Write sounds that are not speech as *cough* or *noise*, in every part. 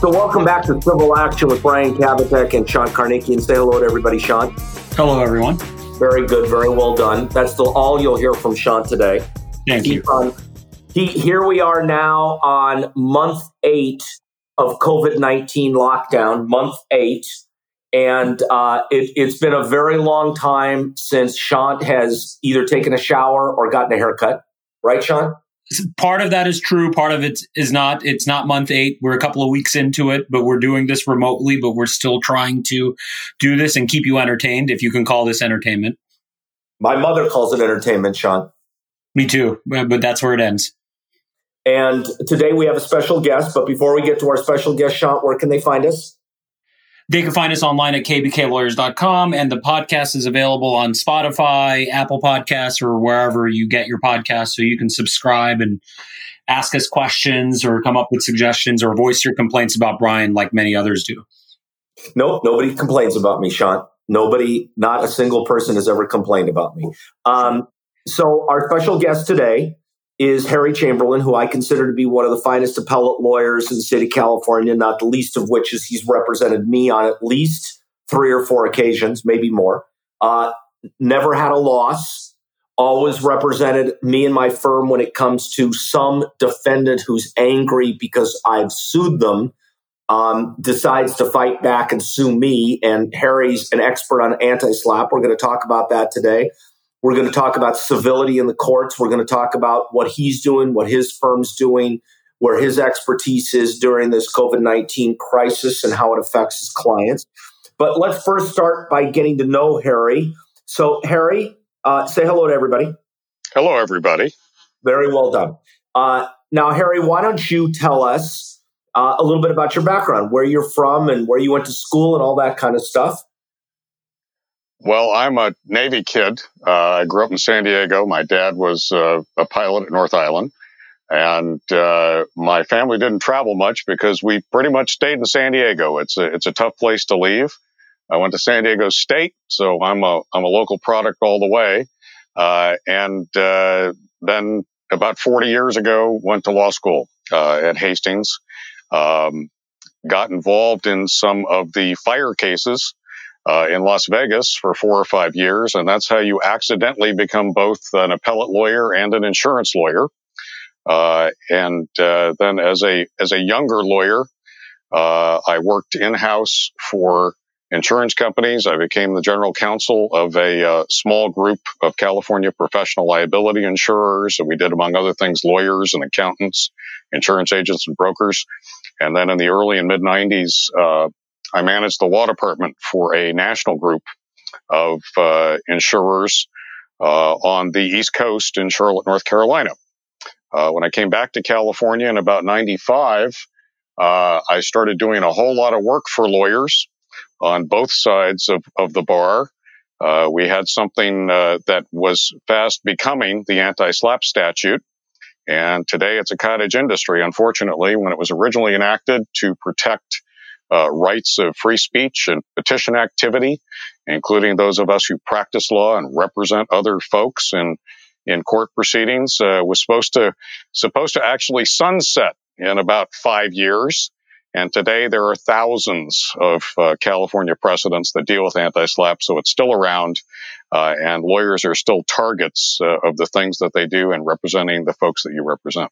So, welcome back to Civil Action with Brian Kabateck and Sean Karnikian. Say hello to everybody, Sean. Hello, everyone. Very good, very well done. That's the, all you'll hear from Sean today. Thank you. He, here we are now on month eight of COVID 19 lockdown, month eight. And uh, it, it's been a very long time since Sean has either taken a shower or gotten a haircut. Right, Sean? Part of that is true. Part of it is not. It's not month eight. We're a couple of weeks into it, but we're doing this remotely. But we're still trying to do this and keep you entertained, if you can call this entertainment. My mother calls it entertainment, Sean. Me too. But that's where it ends. And today we have a special guest. But before we get to our special guest, Sean, where can they find us? They can find us online at kbklawyers.com, and the podcast is available on Spotify, Apple Podcasts, or wherever you get your podcasts. So you can subscribe and ask us questions or come up with suggestions or voice your complaints about Brian like many others do. Nope, nobody complains about me, Sean. Nobody, not a single person has ever complained about me. Um, so our special guest today is Harry Chamberlain, who I consider to be one of the finest appellate lawyers in the state of California, not the least of which is he's represented me on at least three or four occasions, maybe more. Uh, never had a loss, always represented me and my firm when it comes to some defendant who's angry because I've sued them. Um, decides to fight back and sue me. And Harry's an expert on anti SLAPP. We're going to talk about that today. We're going to talk about civility in the courts. We're going to talk about what he's doing, what his firm's doing, where his expertise is during this COVID 19 crisis and how it affects his clients. But let's first start by getting to know Harry. So, Harry, uh, say hello to everybody. Hello, everybody. Very well done. Uh, now, Harry, why don't you tell us uh, a little bit about your background, where you're from, and where you went to school, and all that kind of stuff? Well, I'm a Navy kid. Uh, I grew up in San Diego. My dad was uh, a pilot at North Island. And uh, my family didn't travel much because we pretty much stayed in San Diego. It's a, it's a tough place to leave. I went to San Diego State, so I'm a, I'm a local product all the way. Uh, and uh, then about 40 years ago, went to law school uh, at Hastings. Um, got involved in some of the fire cases uh, in Las Vegas for four or five years, and that's how you accidentally become both an appellate lawyer and an insurance lawyer. Uh, and uh, then, as a as a younger lawyer, uh, I worked in house for insurance companies. I became the general counsel of a uh, small group of California professional liability insurers, and we did, among other things, lawyers and accountants, insurance agents and brokers. And then in the early and mid '90s, I managed the law department for a national group of uh, insurers uh, on the East Coast in Charlotte, North Carolina. Uh, when I came back to California in about 95, uh, I started doing a whole lot of work for lawyers on both sides of, of the bar. Uh, we had something uh, that was fast becoming the anti SLAPP statute. And today it's a cottage industry, unfortunately, when it was originally enacted to protect uh, rights of free speech and petition activity, including those of us who practice law and represent other folks in in court proceedings, uh, was supposed to supposed to actually sunset in about five years. And today there are thousands of uh, California precedents that deal with anti-SLAPP, so it's still around, uh, and lawyers are still targets uh, of the things that they do in representing the folks that you represent.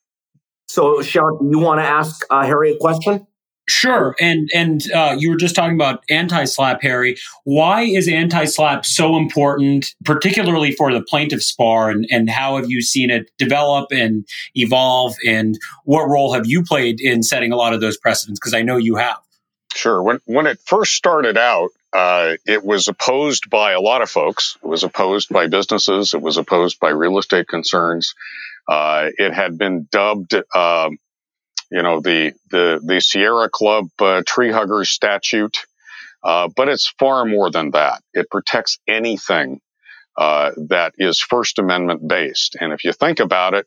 So, Sean, you want to ask uh, Harry a question? Sure, and and uh, you were just talking about anti-SLAPP, Harry. Why is anti-SLAPP so important, particularly for the plaintiff's bar, and and how have you seen it develop and evolve, and what role have you played in setting a lot of those precedents? Because I know you have. Sure. When when it first started out, uh, it was opposed by a lot of folks. It was opposed by businesses. It was opposed by real estate concerns. Uh, it had been dubbed. Um, you know, the, the, the Sierra Club uh, tree huggers statute. Uh, but it's far more than that. It protects anything uh, that is First Amendment based. And if you think about it,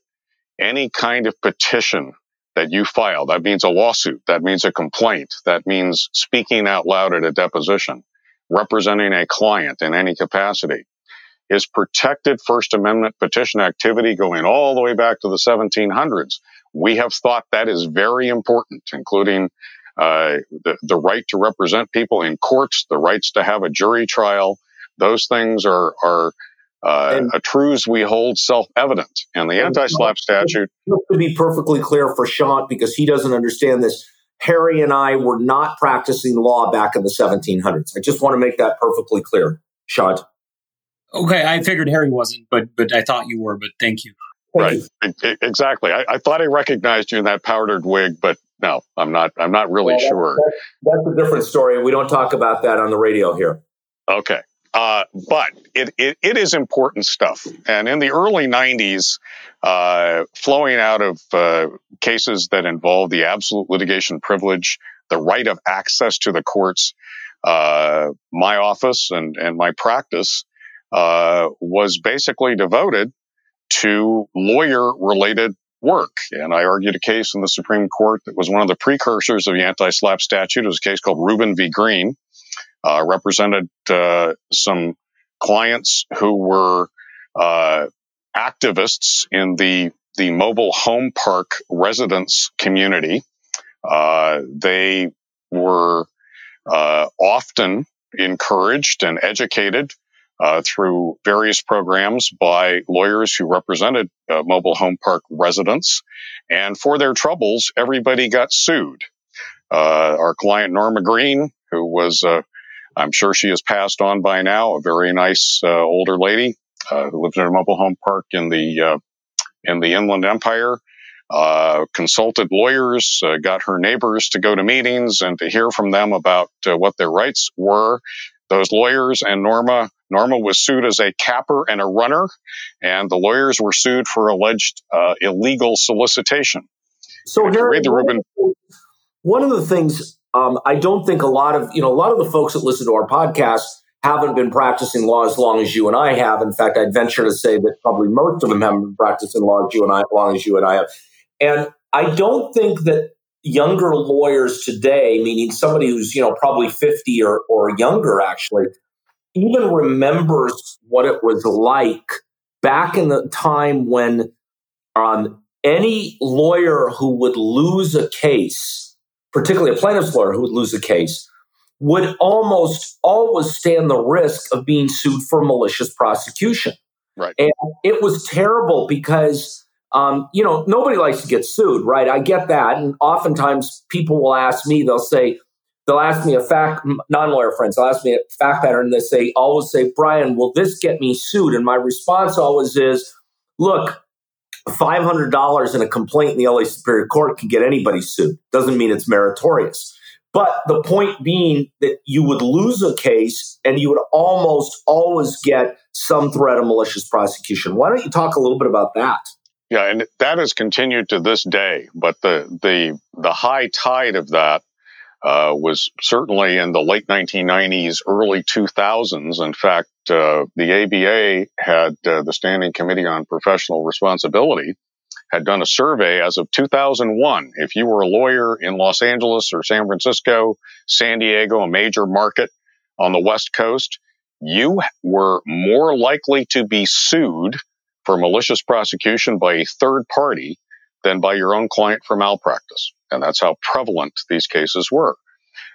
any kind of petition that you file, that means a lawsuit, that means a complaint, that means speaking out loud at a deposition, representing a client in any capacity, is protected First Amendment petition activity going all the way back to the 1700s we have thought that is very important, including uh, the, the right to represent people in courts, the rights to have a jury trial. Those things are, are uh, a truths we hold self-evident. And the anti-SLAPP statute. To be perfectly clear for Sean, because he doesn't understand this, Harry and I were not practicing law back in the 1700s. I just want to make that perfectly clear, Sean. Okay, I figured Harry wasn't, but but I thought you were. But thank you. Right, exactly. I, I, thought I recognized you in that powdered wig, but no, I'm not. I'm not really well, sure. That's, that's, a different story. We don't talk about that on the radio here. Okay, uh, but it, it, it is important stuff. And in the early '90s, uh, flowing out of uh, cases that involved the absolute litigation privilege, the right of access to the courts, uh, my office and and my practice uh, was basically devoted to lawyer related work. And I argued a case in the Supreme Court that was one of the precursors of the anti SLAPP statute. It was a case called Rubin v. Green, uh, represented uh, some clients who were uh, activists in the, the mobile home park residence community. Uh, they were uh, often encouraged and educated uh, through various programs by lawyers who represented uh, mobile home park residents. And for their troubles, everybody got sued. Uh, our client Norma Green, who was, uh, I'm sure she has passed on by now, a very nice uh, older lady uh, who lived in a mobile home park in the in the Inland Empire. consulted lawyers, got her neighbors to go to meetings and to hear from them about what their rights were. Those lawyers and Norma Norma was sued as a capper and a runner, and the lawyers were sued for alleged uh, illegal solicitation. So, Harry, Rubin. One of the things um, I don't think a lot of you know a lot of the folks that listen to our podcast haven't been practicing law as long as you and I have. In fact, I'd venture to say that probably most of them haven't been practicing law as you and I, as long as you and I have. And I don't think that younger lawyers today, meaning somebody who's you know probably fifty or or younger, actually even remembers what it was like back in the time when um, any lawyer who would lose a case, particularly a plaintiff's lawyer who would lose a case, would almost always stand the risk of being sued for malicious prosecution. Right. And it was terrible because, um, you know, nobody likes to get sued, right? I get that. And oftentimes people will ask me, they'll say, they'll ask me a fact, non-lawyer friends, they'll ask me a fact pattern. They say, always say, Brian, will this get me sued? And my response always is, look, $500 in a complaint in the LA Superior Court can get anybody sued. Doesn't mean it's meritorious. But the point being that you would lose a case and you would almost always get some threat of malicious prosecution. Why don't you talk a little bit about that? Yeah, and that has continued to this day. But the the the high tide of that uh, was certainly in the late 1990s, early 2000s. In fact, uh, the ABA had uh, the Standing Committee on Professional Responsibility had done a survey as of 2001. If you were a lawyer in Los Angeles or San Francisco, San Diego, a major market on the West Coast, you were more likely to be sued for malicious prosecution by a third party than by your own client for malpractice. And that's how prevalent these cases were.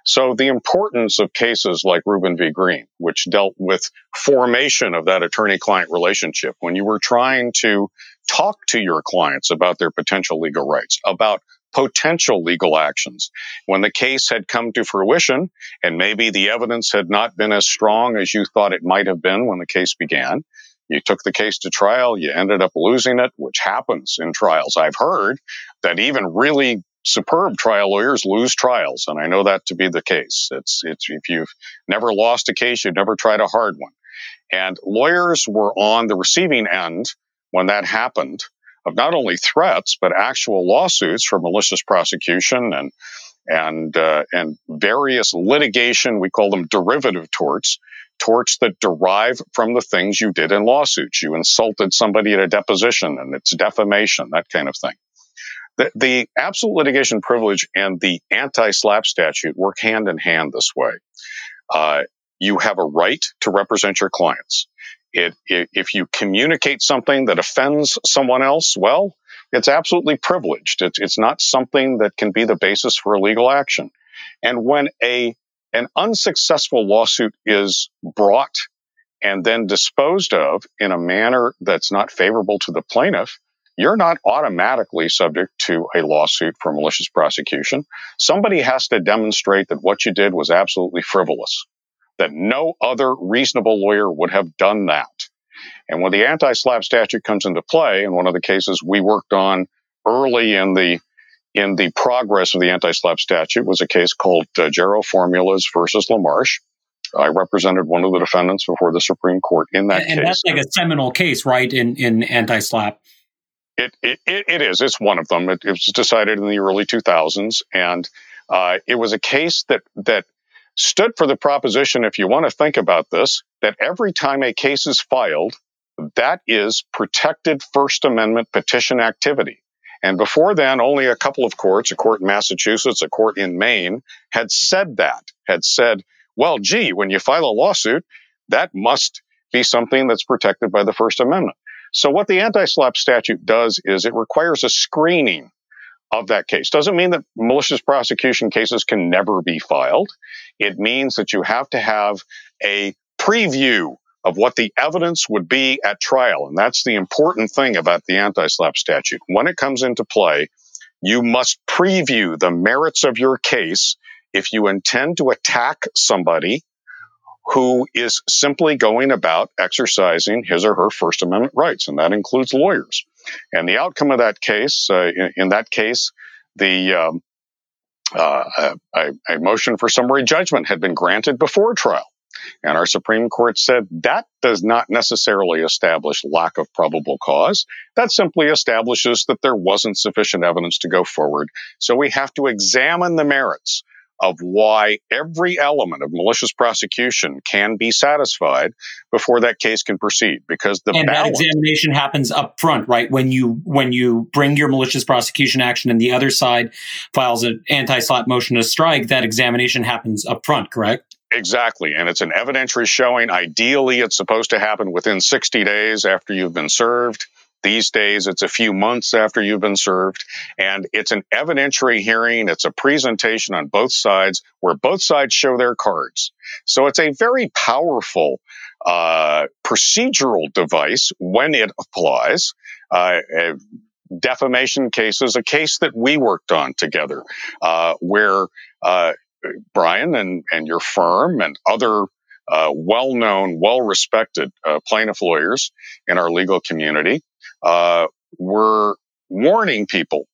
So the importance of cases like Rubin v. Green, which dealt with formation of that attorney-client relationship, when you were trying to talk to your clients about their potential legal rights, about potential legal actions. When the case had come to fruition and maybe the evidence had not been as strong as you thought it might have been when the case began, you took the case to trial, you ended up losing it, which happens in trials. I've heard that even really superb trial lawyers lose trials, and I know that to be the case. It's, it's if you've never lost a case, you've never tried a hard one. And lawyers were on the receiving end when that happened of not only threats but actual lawsuits for malicious prosecution and and uh, and various litigation. We call them derivative torts, torts that derive from the things you did in lawsuits. You insulted somebody at a deposition, and it's defamation, that kind of thing. The, the absolute litigation privilege and the anti-SLAPP statute work hand in hand this way. Uh, you have a right to represent your clients. It, it, if you communicate something that offends someone else, well, it's absolutely privileged. It's, it's not something that can be the basis for a legal action. And when a an unsuccessful lawsuit is brought and then disposed of in a manner that's not favorable to the plaintiff, you're not automatically subject to a lawsuit for malicious prosecution. Somebody has to demonstrate that what you did was absolutely frivolous, that no other reasonable lawyer would have done that. And when the anti SLAPP statute comes into play, in one of the cases we worked on early in the in the progress of the anti-SLAPP statute was a case called uh, Jarrow Formulas versus LaMarche. I represented one of the defendants before the Supreme Court in that and, case. And that's like a seminal case, right, in, in anti-SLAPP? It, it, it is. It's one of them. It, it was decided in the early 2000s. And uh, it was a case that, that stood for the proposition, if you want to think about this, that every time a case is filed, that is protected First Amendment petition activity. And before then, only a couple of courts, a court in Massachusetts, a court in Maine, had said that, had said, well, gee, when you file a lawsuit, that must be something that's protected by the First Amendment. So what the anti-SLAPP statute does is it requires a screening of that case. Doesn't mean that malicious prosecution cases can never be filed. It means that you have to have a preview of what the evidence would be at trial. And that's the important thing about the anti SLAPP statute. When it comes into play, you must preview the merits of your case if you intend to attack somebody who is simply going about exercising his or her First Amendment rights, and that includes lawyers. And the outcome of that case, uh, in, in, that case, the um, uh, a, a motion for summary judgment had been granted before trial. And our Supreme Court said that does not necessarily establish lack of probable cause. That simply establishes that there wasn't sufficient evidence to go forward. So we have to examine the merits of why every element of malicious prosecution can be satisfied before that case can proceed because the and balance, that examination happens up front right when you when you bring your malicious prosecution action and the other side files an anti-SLAPP motion to strike that examination happens up front correct Exactly. And it's an evidentiary showing. Ideally, it's supposed to happen within 60 days after you've been served. These days, it's a few months after you've been served. And it's an evidentiary hearing. It's a presentation on both sides where both sides show their cards. So it's a very powerful uh, procedural device when it applies. Uh, defamation cases, a case that we worked on together, uh, where uh, Brian and, and your firm and other uh, well known, well respected uh, plaintiff lawyers in our legal community uh, were warning people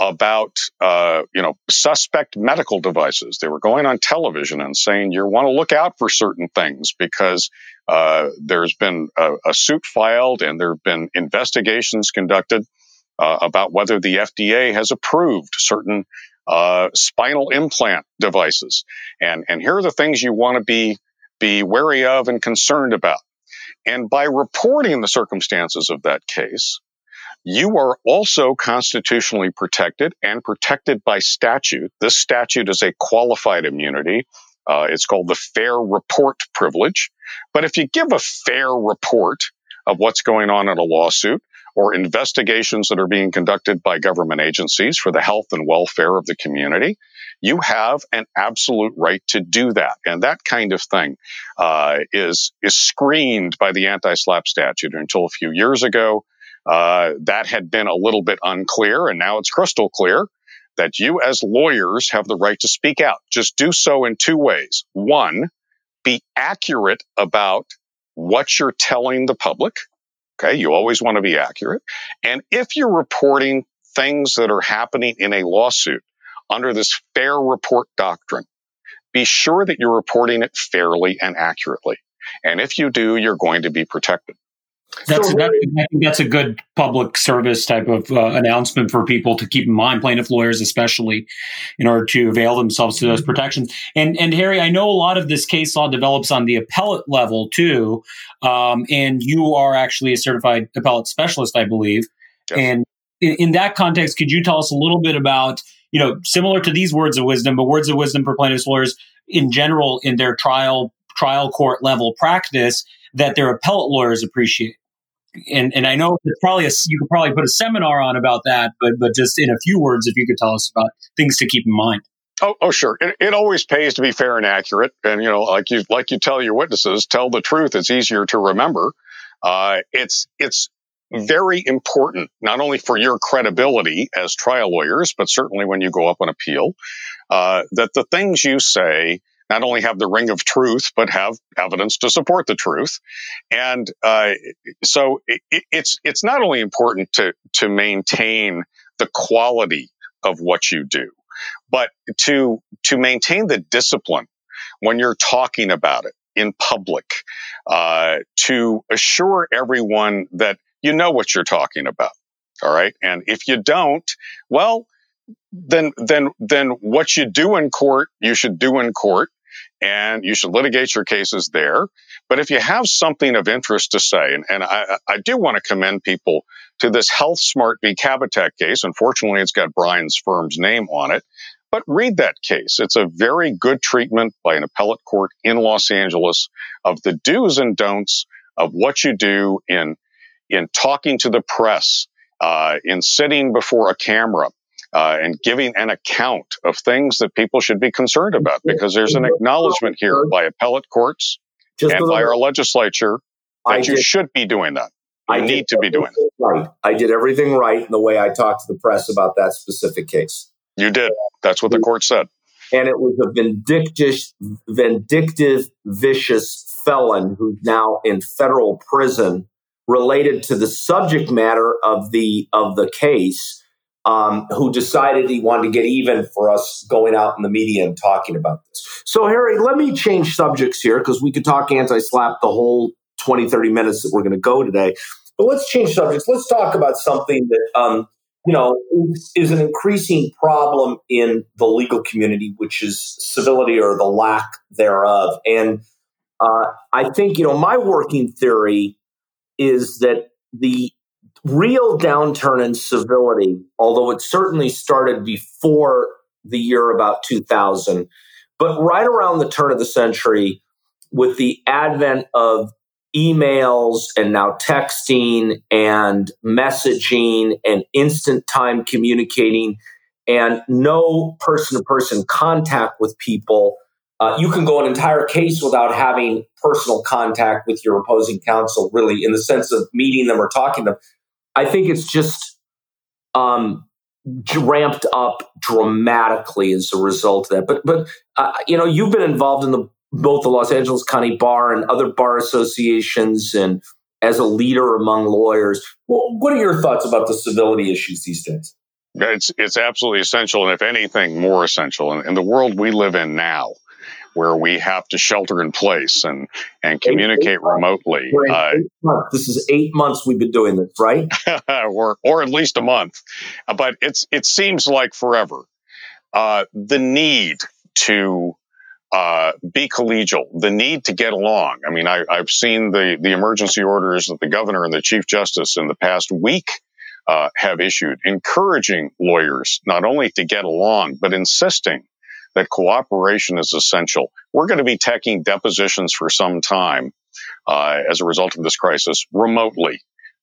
about uh, you know suspect medical devices. They were going on television and saying you want to look out for certain things because uh, there's been a, a, suit filed and there have been investigations conducted uh, about whether the FDA has approved certain uh, spinal implant devices. And, and here are the things you want to be, be wary of and concerned about. And by reporting the circumstances of that case, you are also constitutionally protected and protected by statute. This statute is a qualified immunity. Uh, it's called the fair report privilege. But if you give a fair report of what's going on in a lawsuit, or investigations that are being conducted by government agencies for the health and welfare of the community, you have an absolute right to do that. And that kind of thing uh, is is screened by the anti-SLAPP statute. Until a few years ago, uh, that had been a little bit unclear, and now it's crystal clear that you, as lawyers, have the right to speak out. Just do so in two ways. One, be accurate about what you're telling the public Okay. You always want to be accurate. And if you're reporting things that are happening in a lawsuit under this fair report doctrine, be sure that you're reporting it fairly and accurately. And if you do, you're going to be protected. That's, so that's, I think that's a good public service type of uh, announcement for people to keep in mind, plaintiff lawyers especially, in order to avail themselves to those protections. And and Harry, I know a lot of this case law develops on the appellate level too, um, and you are actually a certified appellate specialist, I believe. Yes. And in, in that context, could you tell us a little bit about, you know, similar to these words of wisdom, but words of wisdom for plaintiffs lawyers in general in their trial trial court level practice that their appellate lawyers appreciate? and and I know it's probably a, you could probably put a seminar on about that, but but just in a few words, if you could tell us about things to keep in mind. Oh, oh, sure. It, it always pays to be fair and accurate, and you know, like you like you tell your witnesses, tell the truth. It's easier to remember. Uh, it's it's very important not only for your credibility as trial lawyers, but certainly when you go up on appeal, uh, that the things you say not only have the ring of truth, but have evidence to support the truth. And uh, so it, it's it's not only important to to maintain the quality of what you do, but to to maintain the discipline when you're talking about it in public, uh, to assure everyone that you know what you're talking about. All right, and if you don't, well, then then then what you do in court, you should do in court and you should litigate your cases there. But if you have something of interest to say, and, and I, I, do want to commend people to this Health Smart v. Kabateck case. Unfortunately, it's got Brian's firm's name on it. But read that case. It's a very good treatment by an appellate court in Los Angeles of the do's and don'ts of what you do in, in talking to the press, uh, in sitting before a camera, uh, and giving an account of things that people should be concerned about because there's an acknowledgement here by appellate courts Just and by our legislature that I you did, should be doing that. You I need to be doing it. Right. I did everything right in the way I talked to the press about that specific case. You did. That's what the court said. And it was a vindictive, vindictive, vicious felon who's now in federal prison related to the subject matter of the of the case um, who decided he wanted to get even for us going out in the media and talking about this. So, Harry, let me change subjects here because we could talk anti SLAPP the whole 20, 30 minutes that we're going to go today. But let's change subjects. Let's talk about something that, um, you know, is an increasing problem in the legal community, which is civility or the lack thereof. And uh, I think, you know, my working theory is that the real downturn in civility, although it certainly started before the year about 2000, but right around the turn of the century, with the advent of emails and now texting and messaging and instant time communicating and no person to person contact with people. Uh, you can go an entire case without having personal contact with your opposing counsel, really, in the sense of meeting them or talking to them. I think it's just um, ramped up dramatically as a result of that. But but uh, you know, you've been involved in the both the Los Angeles County Bar and other bar associations, and as a leader among lawyers. Well, what are your thoughts about the civility issues these days? It's it's absolutely essential, and if anything, more essential in, in the world we live in now where we have to shelter in place and and communicate eight, remotely. Uh, this is eight months we've been doing this, right? *laughs* or or at least a month, but it's it seems like forever. Uh, the need to uh, be collegial, the need to get along. I mean, I, have seen the the emergency orders that the governor and the chief justice in the past week. Uh, have issued encouraging lawyers not only to get along, but insisting that cooperation is essential. We're going to be taking depositions for some time uh, as a result of this crisis remotely.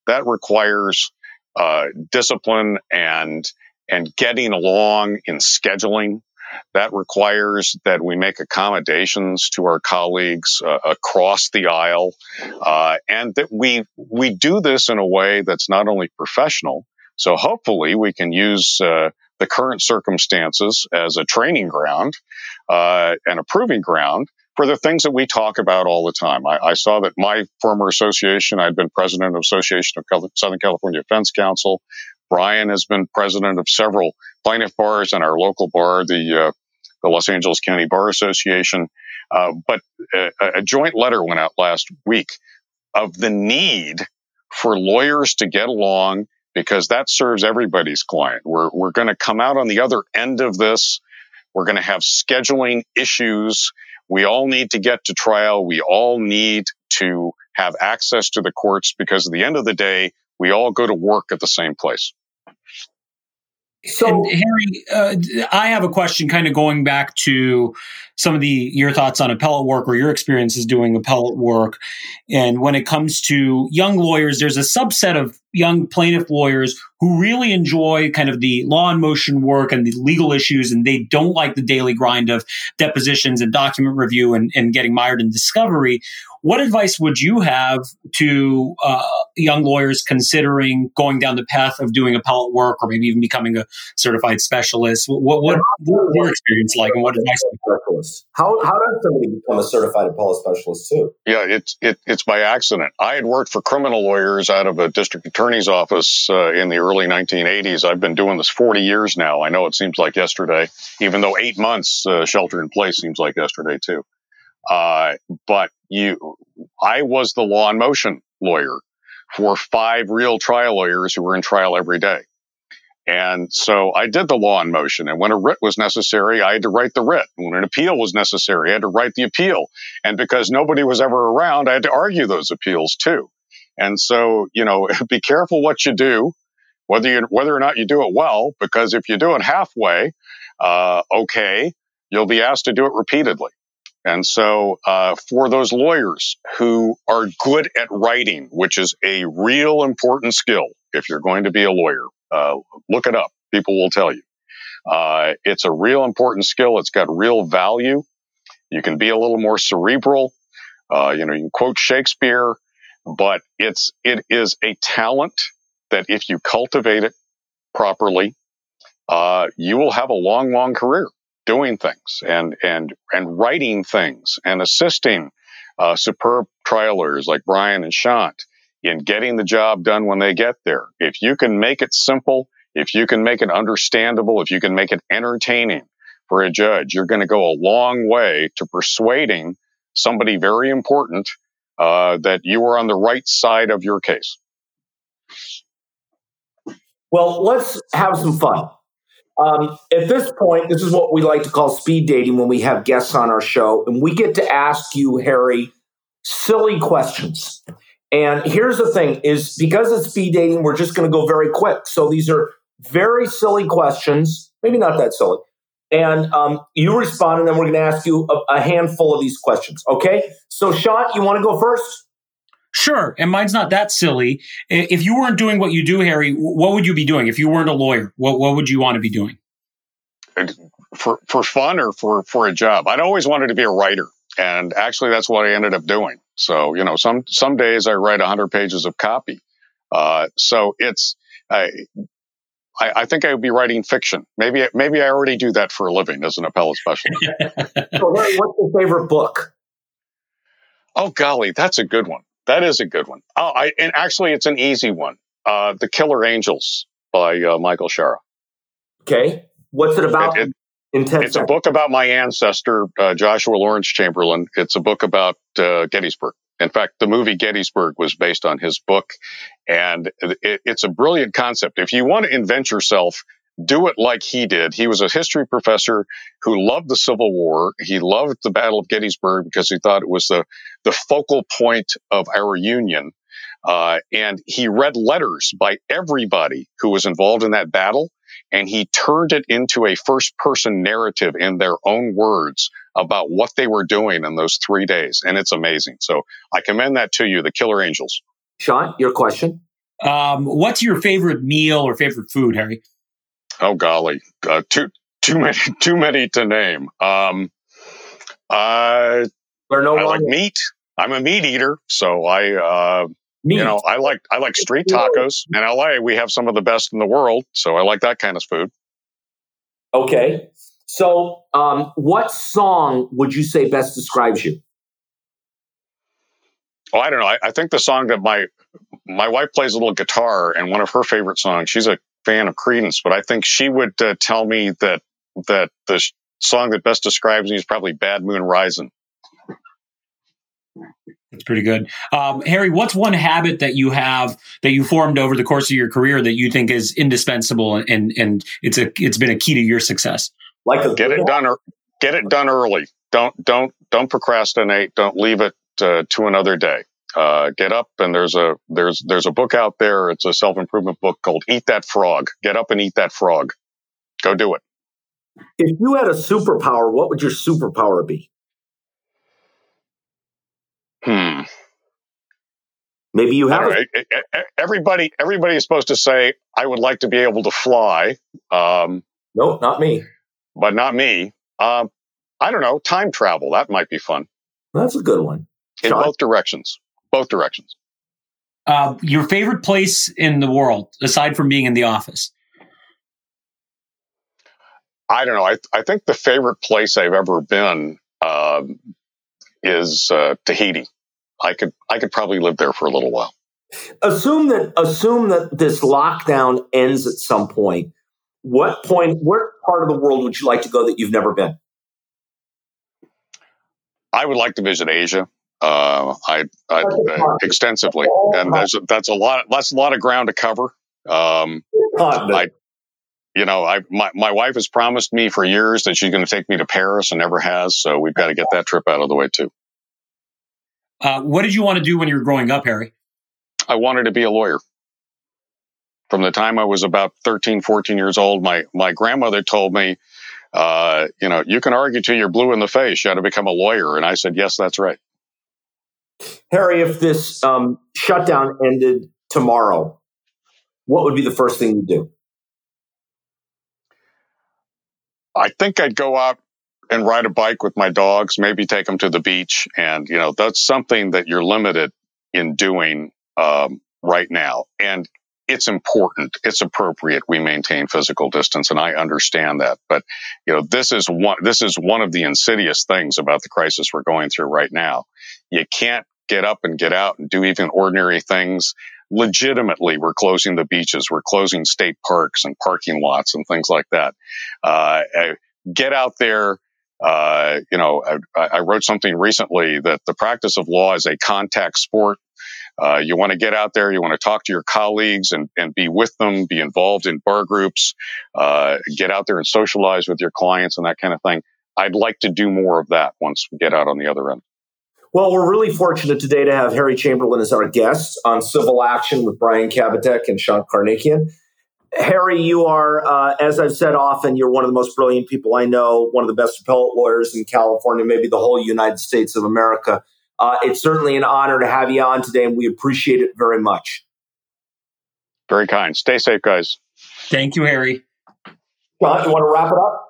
That requires uh, discipline and and getting along in scheduling. That requires that we make accommodations to our colleagues uh, across the aisle, uh, and that we we do this in a way that's not only professional. So hopefully we can use uh, the current circumstances as a training ground uh, and a proving ground for the things that we talk about all the time. I, I saw that my former association, I'd been president of Association of Southern California Defense Counsel. Brian has been president of several plaintiff bars and our local bar, the uh, the Los Angeles County Bar Association. Uh, but a, a joint letter went out last week of the need for lawyers to get along because that serves everybody's client. We're, we're going to come out on the other end of this. We're going to have scheduling issues. We all need to get to trial. We all need to have access to the courts because at the end of the day, we all go to work at the same place. So, and Harry, uh, I have a question, kind of going back to some of the your thoughts on appellate work or your experiences doing appellate work. And when it comes to young lawyers, there's a subset of young plaintiff lawyers who really enjoy kind of the law and motion work and the legal issues, and they don't like the daily grind of depositions and document review and, and getting mired in discovery. What advice would you have to uh, young lawyers considering going down the path of doing appellate work or maybe even becoming a certified specialist? What, what, what your experience like and what advice? Specialist. How, how does somebody become a certified appellate specialist too? Yeah, it's, it, it's by accident. I had worked for criminal lawyers out of a district attorney's office uh, in the early 1980s. I've been doing this 40 years now. I know it seems like yesterday, even though eight months uh, shelter in place seems like yesterday too. Uh, but you, I was the law and motion lawyer for five real trial lawyers who were in trial every day. And so I did the law in motion. And when a writ was necessary, I had to write the writ. When an appeal was necessary, I had to write the appeal. And because nobody was ever around, I had to argue those appeals too. And so, you know, *laughs* be careful what you do, whether you, whether or not you do it well, because if you do it halfway, uh, okay, you'll be asked to do it repeatedly. And so, uh, for those lawyers who are good at writing, which is a real important skill, if you're going to be a lawyer, uh, look it up. People will tell you. Uh, it's a real important skill. It's got real value. You can be a little more cerebral. Uh, you know, you can quote Shakespeare, but it's, it is a talent that if you cultivate it properly, uh, you will have a long, long career doing things and and and writing things and assisting uh, superb trialers like Brian and Shant in getting the job done when they get there. If you can make it simple, if you can make it understandable, if you can make it entertaining for a judge, you're going to go a long way to persuading somebody very important uh, that you are on the right side of your case. Well, let's have some fun. Um, at this point, this is what we like to call speed dating when we have guests on our show, and we get to ask you, Harry, silly questions. And here's the thing: is because it's speed dating, we're just going to go very quick. So these are very silly questions, maybe not that silly. And um, you respond, and then we're going to ask you a, a handful of these questions. Okay? So, Sean, you want to go first? Sure. And mine's not that silly. If you weren't doing what you do, Harry, what would you be doing? If you weren't a lawyer, what, what would you want to be doing? For, for fun or for, for a job? I'd always wanted to be a writer. And actually, that's what I ended up doing. So, you know, some, some days I write 100 pages of copy. Uh, so it's, I, I, I, think I would be writing fiction. Maybe, maybe I already do that for a living as an appellate specialist. *laughs* so, what's your favorite book? Oh, golly, that's a good one. That is a good one. Oh, I, and actually, it's an easy one. Uh, the Killer Angels by uh, Michael Shaara. Okay, what's it about? It, it, it's a book about my ancestor, uh, Joshua Lawrence Chamberlain. It's a book about uh, Gettysburg. In fact, the movie Gettysburg was based on his book, and it, it's a brilliant concept. If you want to invent yourself do it like he did. He was a history professor who loved the Civil War. He loved the Battle of Gettysburg because he thought it was the, the focal point of our Union. Uh, and he read letters by everybody who was involved in that battle, and he turned it into a first person narrative in their own words about what they were doing in those three days. And it's amazing. So I commend that to you, the Killer Angels. Sean, your question? Um, what's your favorite meal or favorite food, Harry? Oh golly, uh, too too many *laughs* too many to name. Um, uh, no I like meat. I'm a meat eater, so I uh, meat. you know I like I like street tacos. In LA, we have some of the best in the world, so I like that kind of food. Okay, so um, what song would you say best describes you? Oh, I don't know. I, I think the song that my my wife plays a little guitar, and one of her favorite songs. She's a fan of Creedence, but I think she would uh, tell me that that the sh- song that best describes me is probably "Bad Moon Rising." That's pretty good, um, Harry. What's one habit that you have that you formed over the course of your career that you think is indispensable and and it's a it's been a key to your success? Like a get it done or get it done early. Don't don't don't procrastinate. Don't leave it uh, to another day uh, get up and there's a there's there's a book out there. It's a self improvement book called Eat That Frog. Get up and eat that frog. Go do it. If you had a superpower, what would your superpower be? Hmm. Maybe you have. Right. Everybody, everybody is supposed to say, "I would like to be able to fly." Um, no, not me. But not me. Um, I don't know. Time travel. That might be fun. That's a good one. In Sean? both directions. Both directions. Uh, your favorite place in the world, aside from being in the office? I don't know. I, I think the favorite place I've ever been um, is uh, Tahiti. I could I could probably live there for a little while. Assume that assume that this lockdown ends at some point. What point? What part of the world would you like to go that you've never been? I would like to visit Asia. Uh, I, I uh, extensively, and there's that's a lot. That's a lot of ground to cover. Um, I, you know, I my my wife has promised me for years that she's going to take me to Paris and never has. So we've got to get that trip out of the way too. Uh, what did you want to do when you were growing up, Harry? I wanted to be a lawyer. From the time I was about 13, 14 years old, my, my grandmother told me, uh, you know, you can argue till you're blue in the face. You got to become a lawyer. And I said, yes, that's right. Harry, if this um, shutdown ended tomorrow, what would be the first thing you do? I think I'd go out and ride a bike with my dogs, maybe take them to the beach. And, you know, that's something that you're limited in doing um, right now. And it's important. It's appropriate. We maintain physical distance. And I understand that. But, you know, this is one, this is one of the insidious things about the crisis we're going through right now. You can't get up and get out and do even ordinary things. Legitimately, we're closing the beaches. We're closing state parks and parking lots and things like that. Uh, get out there, uh, you know, I, I, wrote something recently that the practice of law is a contact sport. Uh, you want to get out there, you want to talk to your colleagues and, and be with them, be involved in bar groups, uh, get out there and socialize with your clients and that kind of thing. I'd like to do more of that once we get out on the other end. Well, we're really fortunate today to have Harry Chamberlain as our guest on Civil Action with Brian Kabateck and Sean Karnikian. Harry, you are, uh, as I've said often, you're one of the most brilliant people I know, one of the best appellate lawyers in California, maybe the whole United States of America. Uh, it's certainly an honor to have you on today, and we appreciate it very much. Very kind. Stay safe, guys. Thank you, Harry. John, you want to wrap it up?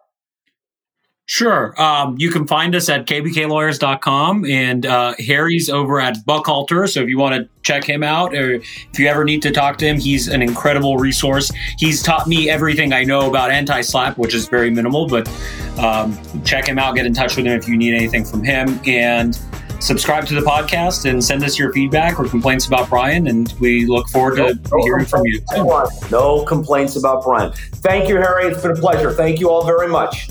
Sure. Um, you can find us at kbklawyers.com and uh, Harry's over at Buchalter. So if you want to check him out or if you ever need to talk to him, he's an incredible resource. He's taught me everything I know about anti SLAPP, which is very minimal, but um, check him out, get in touch with him if you need anything from him. And subscribe to the podcast and send us your feedback or complaints about Brian. And we look forward to no, hearing from you. No complaints about Brian. Thank you, Harry. It's been a pleasure. Thank you all very much.